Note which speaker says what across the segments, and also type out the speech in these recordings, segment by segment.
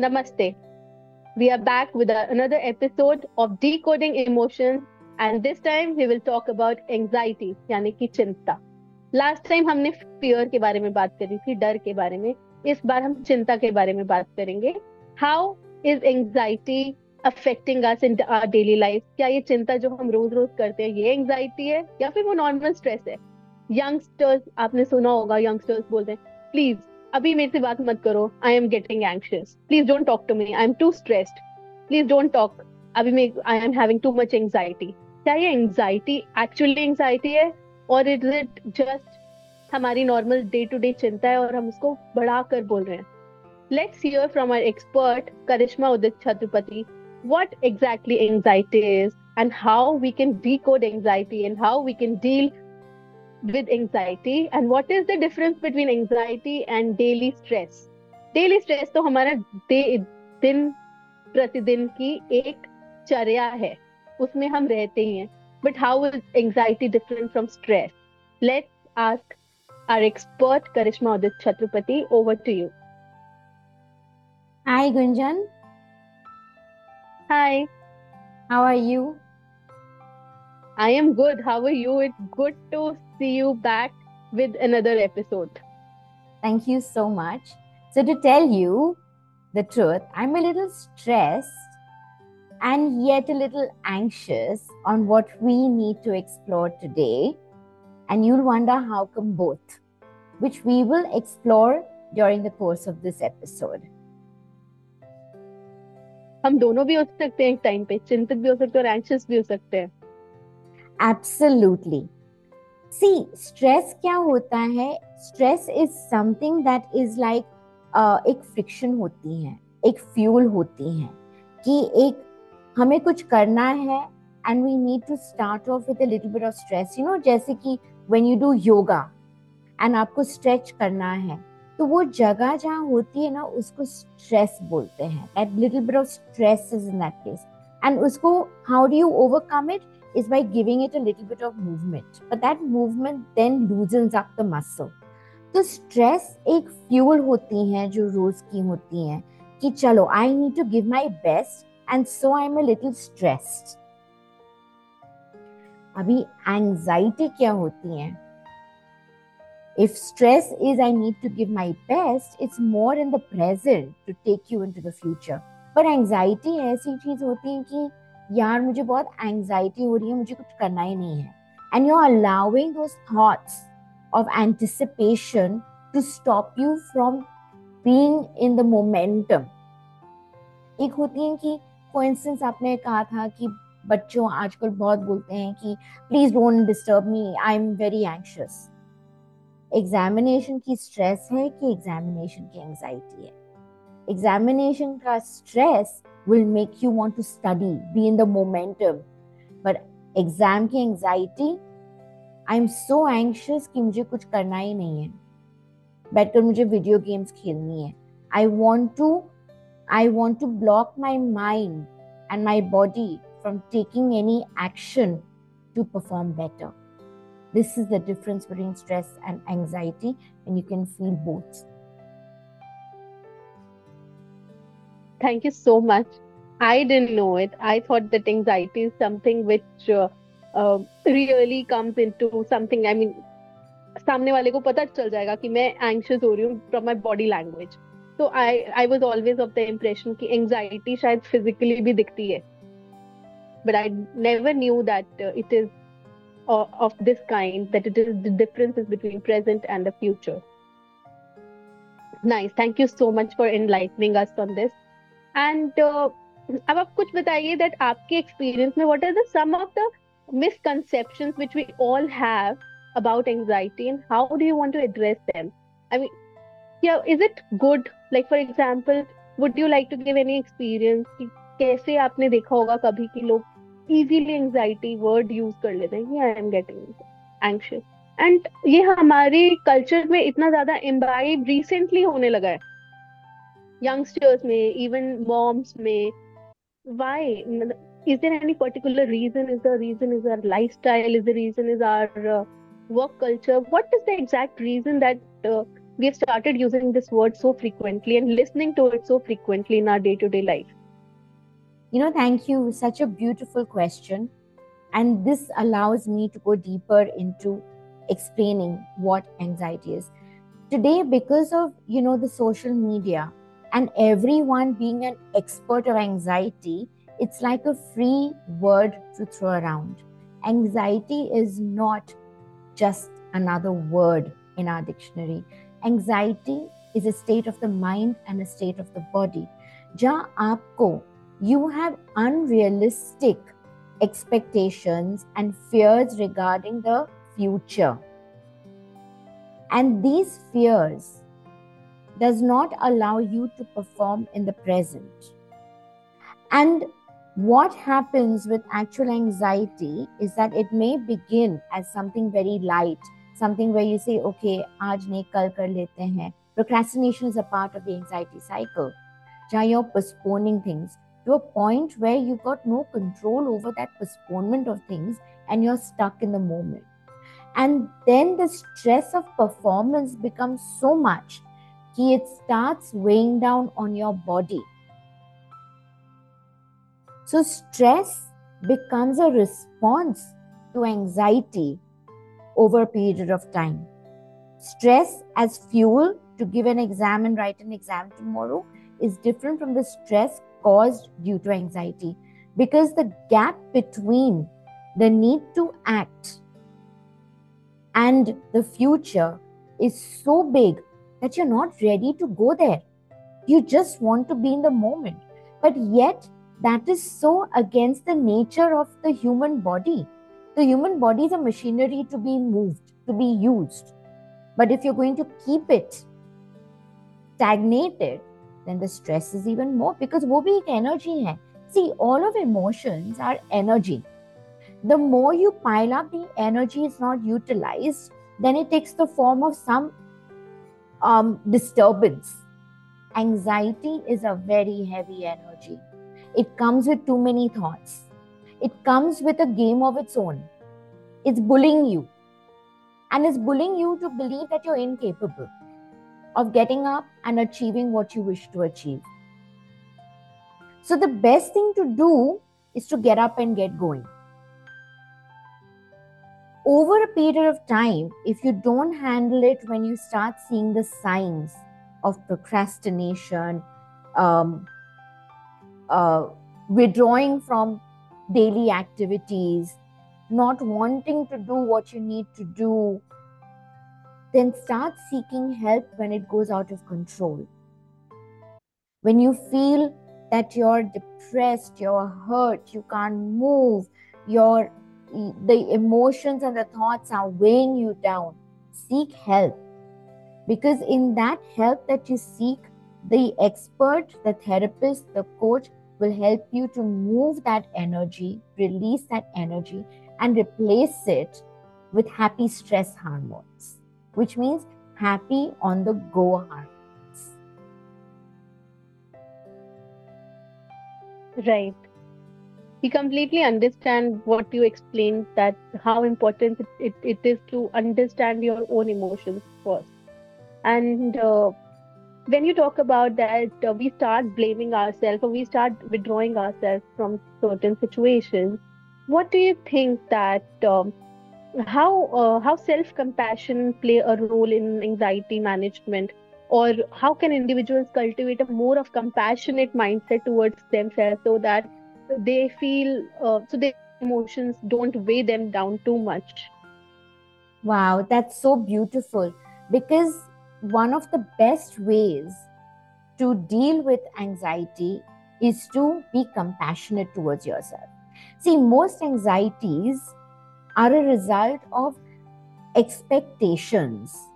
Speaker 1: Namaste. We are back with another episode of Decoding Emotions, and this time we will talk about anxiety, यानी कि चिंता। Last time हमने fear के बारे में बात करी थी, डर के बारे में। इस बार हम चिंता के बारे में बात करेंगे। How is anxiety affecting us in our daily life क्या ये चिंता जो हम रोज रोज करते हैं, ये एंग्जाइटी है, या फिर वो नॉर्मल स्ट्रेस है? यंगस्टर्स आपने सुना होगा यंगस्टर्स बोलते हैं प्लीज़ अभी मेरे से बात मत करो। I am getting anxious please don't talk to me I am too stressed please don't talk अभी मैं I am having too much anxiety क्या ये एंग्जाइटी एक्चुअली एंग्जाइटी है? और इट इज़ इट जस्ट हमारी नॉर्मल डे टू डे चिंता है और हम उसको बढ़ा कर बोल रहे हैं? Let's hear from our expert Karishma Udit Chhatrapati what exactly anxiety is and how we can decode anxiety and how we can deal with anxiety and what is the difference between anxiety and daily stress daily stress तो हमारा दिन प्रतिदिन की एक चर्या है उसमें हम रहते ही हैं but how is anxiety different from stress let's ask our expert Karishma Udit Chhatrapati over to you
Speaker 2: hi Gunjan
Speaker 1: hi
Speaker 2: how are you
Speaker 1: I am good. How are you? It's good to see you back with another episode.
Speaker 2: Thank you so much. So, to tell you the truth, I'm a little stressed and yet a little anxious on what we need to explore today. And you'll wonder how come both, which we will explore during the course of this episode.
Speaker 1: हम दोनों भी हो सकते हैं एक time पे चिंतित भी हो सकते हैं और एंशियस भी हो सकते हैं
Speaker 2: एब्सोल्युटली सी स्ट्रेस क्या होता है? Stress is something that is like एक फ्रिक्शन होती है, एक फ्यूल होती है कि एक हमें कुछ करना है and we need to start off with little bit of stress you know जैसे कि when you do yoga and आपको स्ट्रेच करना है तो वो जगह जहाँ होती है ना, उसको स्ट्रेस बोलते हैं। Little bit of stress is in that place and उसको how do you overcome it is by giving it a little bit of movement. But that movement then loosens up the muscle. तो stress एक fuel होती हैं जो रोज की होती हैं कि चलो I need to give my best and so I am a little stressed अभी एंजाइटी क्या होती है If stress is I need to give my best, it's more in the present to take you into the future. But anxiety ऐसी चीज़ होती है कि यार मुझे बहुत एंजाइटी हो रही है, मुझे कुछ करना ही नहीं है। And you are allowing thoughts of anticipation to stop you from being in the momentum एक होती है कि फॉर इंस्टेंस आपने कहा था कि बच्चों आजकल बहुत बोलते हैं कि please don't disturb me I am very anxious examination की स्ट्रेस है कि एग्जामिनेशन की एंजाइटी है? एग्जामिनेशन का stress will make you want to study, be in the momentum. But exam की anxiety I am so anxious कि मुझे कुछ करना ही नहीं है बैठकर मुझे वीडियो गेम्स खेलनी है I want to I want to block my mind and my body from taking any action to perform better. This is the difference between stress and anxiety, and you can feel both.
Speaker 1: Thank you so much. I didn't know it. I thought that anxiety is something which uh, uh, really comes into something. I mean, सामने वाले को पता चल जाएगा कि मैं anxious हो रही हूँ फ्रॉम माई बॉडी लैंग्वेज तो I I was always of the impression कि एंग्जाइटी शायद फिजिकली भी दिखती है but I never knew that it is of this kind that it is the differences between present and the future nice thank you so much for enlightening us on this and uh, अब आप कुछ बताइए that आपके experience में what is the some of the misconceptions which we all have about anxiety and how do you want to address them I mean या is it good like for example would you like to give any experience कैसे आपने देखा होगा कभी कि लोग easily anxiety word use कर लेते हैं? I am getting anxious and ये हमारे कल्चर में इतना ज़्यादा इम्बाइव रिसेंटली होने लगा है। Youngsters may even moms may why is there any particular reason is the reason is our lifestyle is the reason is our uh, work culture what is the exact reason that uh, we have started using this word so frequently and listening to it so frequently in our day to day life?
Speaker 2: You know, thank you. Such a beautiful question. And this allows me to go deeper into explaining what anxiety is. Today, because of, you know, the social media and everyone being an expert of anxiety, it's like a free word to throw around. Anxiety is not just another word in our dictionary. Anxiety is a state of the mind and a state of the body. जहाँ आपको you have unrealistic expectations and fears regarding the future and these fears does not allow you to perform in the present. And what happens with actual anxiety is that it may begin as something very light something where you say okay aaj nahi kal kar lete hain. Procrastination is a part of the anxiety cycle. Jहाँ you're postponing things to a point where you've got no control over that postponement of things and you're stuck in the moment. And then the stress of performance becomes so much it starts weighing down on your body. So, stress becomes a response to anxiety over a period of time. Stress as fuel to give an exam and write an exam tomorrow is different from the stress caused due to anxiety because the gap between the need to act and the future is so big that you're not ready to go there. You just want to be in the moment. But yet, that is so against the nature of the human body. The human body is a machinery to be moved, to be used. But if you're going to keep it stagnated, then the stress is even more because wo bhi ek energy hai. See, all of emotions are energy. The more you pile up the energy is not utilized, then it takes the form of some um, disturbance. Anxiety is a very heavy energy. It comes with too many thoughts. It comes with a game of its own. It's bullying you. And it's bullying you to believe that you're incapable of getting up and achieving what you wish to achieve. So, the best thing to do is to get up and get going. Over a period of time, if you don't handle it when you start seeing the signs of procrastination, um, uh, withdrawing from daily activities, not wanting to do what you need to do, then start seeking help when it goes out of control. When you feel that you're depressed, you're hurt, you can't move, your the emotions and the thoughts are weighing you down, seek help. Because in that help that you seek, the expert, the therapist, the coach will help you to move that energy, release that energy, and replace it with happy stress hormones which means happy on the go hormones.
Speaker 1: Right. We completely understand what you explained that how important it, it, it is to understand your own emotions first. And uh, when you talk about that, uh, we start blaming ourselves or we start withdrawing ourselves from certain situations. What do you think that um, how uh, how self compassion play a role in anxiety management or how can individuals cultivate a more of compassionate mindset towards themselves so that they feel uh, so their emotions don't weigh them down too much
Speaker 2: wow that's so beautiful because one of the best ways to deal with anxiety is to be compassionate towards yourself see most anxieties are a result of expectations.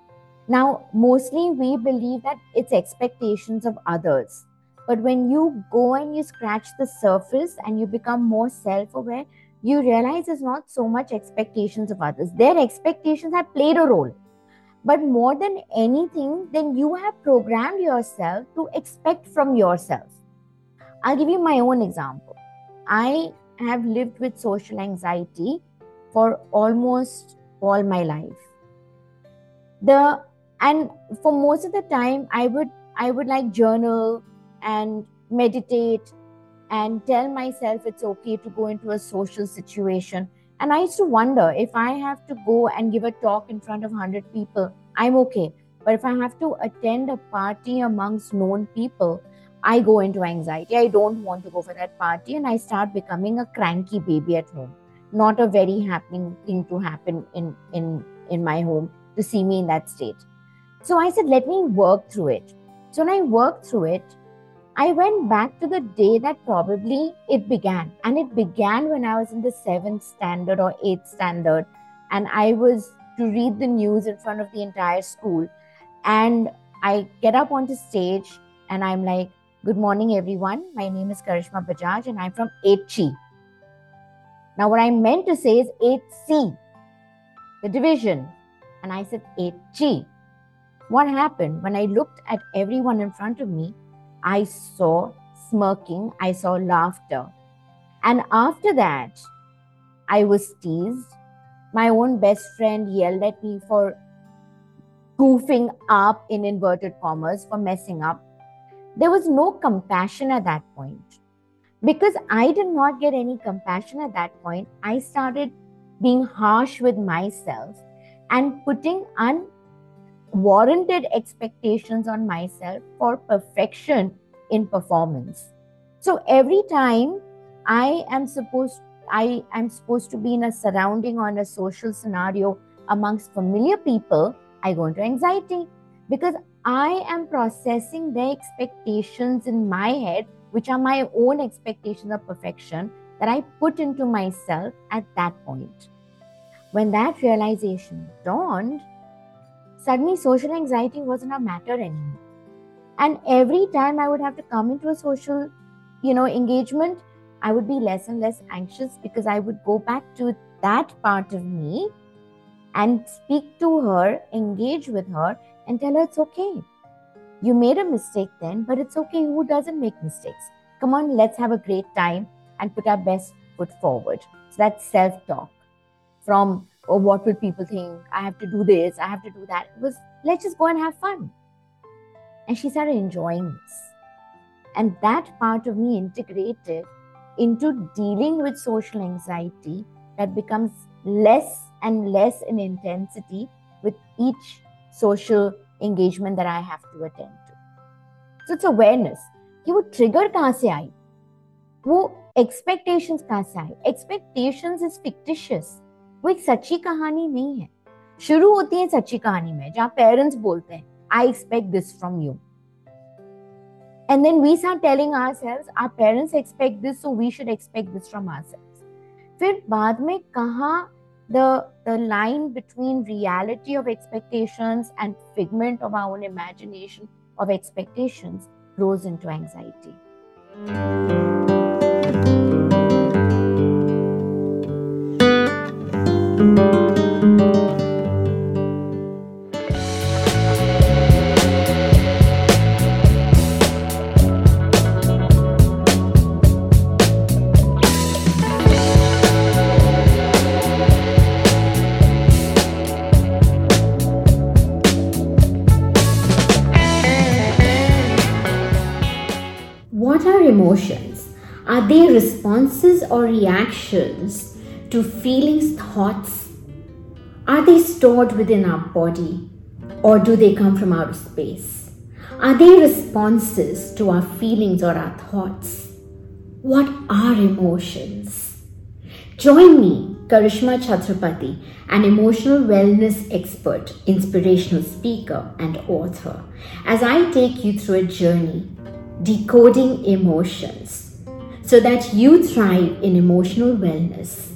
Speaker 2: Now, mostly we believe that it's expectations of others. But when you go and you scratch the surface and you become more self aware, you realize it's not so much expectations of others. Their expectations have played a role. But more than anything, then you have programmed yourself to expect from yourself. I'll give you my own example. I have lived with social anxiety for almost all my life. The and for most of the time i would i would like journal and meditate and tell myself it's okay to go into a social situation. And i used to wonder if i have to go and give a talk in front of 100 people i'm okay. But if i have to attend a party amongst known people i go into anxiety. I don't want to go for that party and i start becoming a cranky baby at home. Not a very happening thing to happen in in in my home to see me in that state. So I said, let me work through it. So when I worked through it, I went back to the day that probably it began. And it began when I was in the seventh standard or eighth standard. And I was to read the news in front of the entire school. And I get up onto stage and I'm like, Good morning, everyone. My name is Karishma Bajaj and I'm from 8G. Now, what I meant to say is 8C, the division. And I said 8G. What happened when I looked at everyone in front of me? I saw smirking, I saw laughter. And after that, I was teased. My own best friend yelled at me for goofing up in inverted commas, for messing up. There was no compassion at that point. Because I did not get any compassion at that point, I started being harsh with myself and putting un warranted expectations on myself for perfection in performance. So every time i am supposed i am supposed to be in a surrounding or in a social scenario amongst familiar people i go into anxiety because i am processing their expectations in my head which are my own expectations of perfection that i put into myself at that point. When that realization dawned suddenly social anxiety wasn't a matter anymore. And every time I would have to come into a social, you know, engagement, I would be less and less anxious because I would go back to that part of me and speak to her, engage with her, and tell her it's okay. You made a mistake then, but it's okay. Who doesn't make mistakes? Come on, let's have a great time and put our best foot forward. So that's self talk from or what will people think? I have to do this, I have to do that. It was let's just go and have fun. And she started enjoying this. And that part of me integrated into dealing with social anxiety that becomes less and less in intensity with each social engagement that I have to attend to. So it's awareness कि वो trigger कहाँ से आई वो expectations कहाँ से आई expectations is fictitious वो एक सच्ची कहानी नहीं है। शुरू होती है सच्ची कहानी में, जहाँ पेरेंट्स बोलते हैं I expect this from you and then we are telling ourselves our parents expect this so we should expect this from ourselves फिर बाद में कहा the line between reality of expectation and figment of our own imagination of expectation rose into anxiety
Speaker 3: Thank you. Emotions? Are they responses or reactions to feelings, thoughts? Are they stored within our body or do they come from outer space? Are they responses to our feelings or our thoughts? What are emotions? Join me, Karishma Chhatrapati, an emotional wellness expert, inspirational speaker, and author, as I take you through a journey decoding emotions so that you thrive in emotional wellness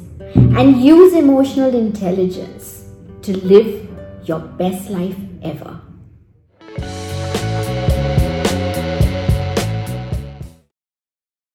Speaker 3: and use emotional intelligence to live your best life ever.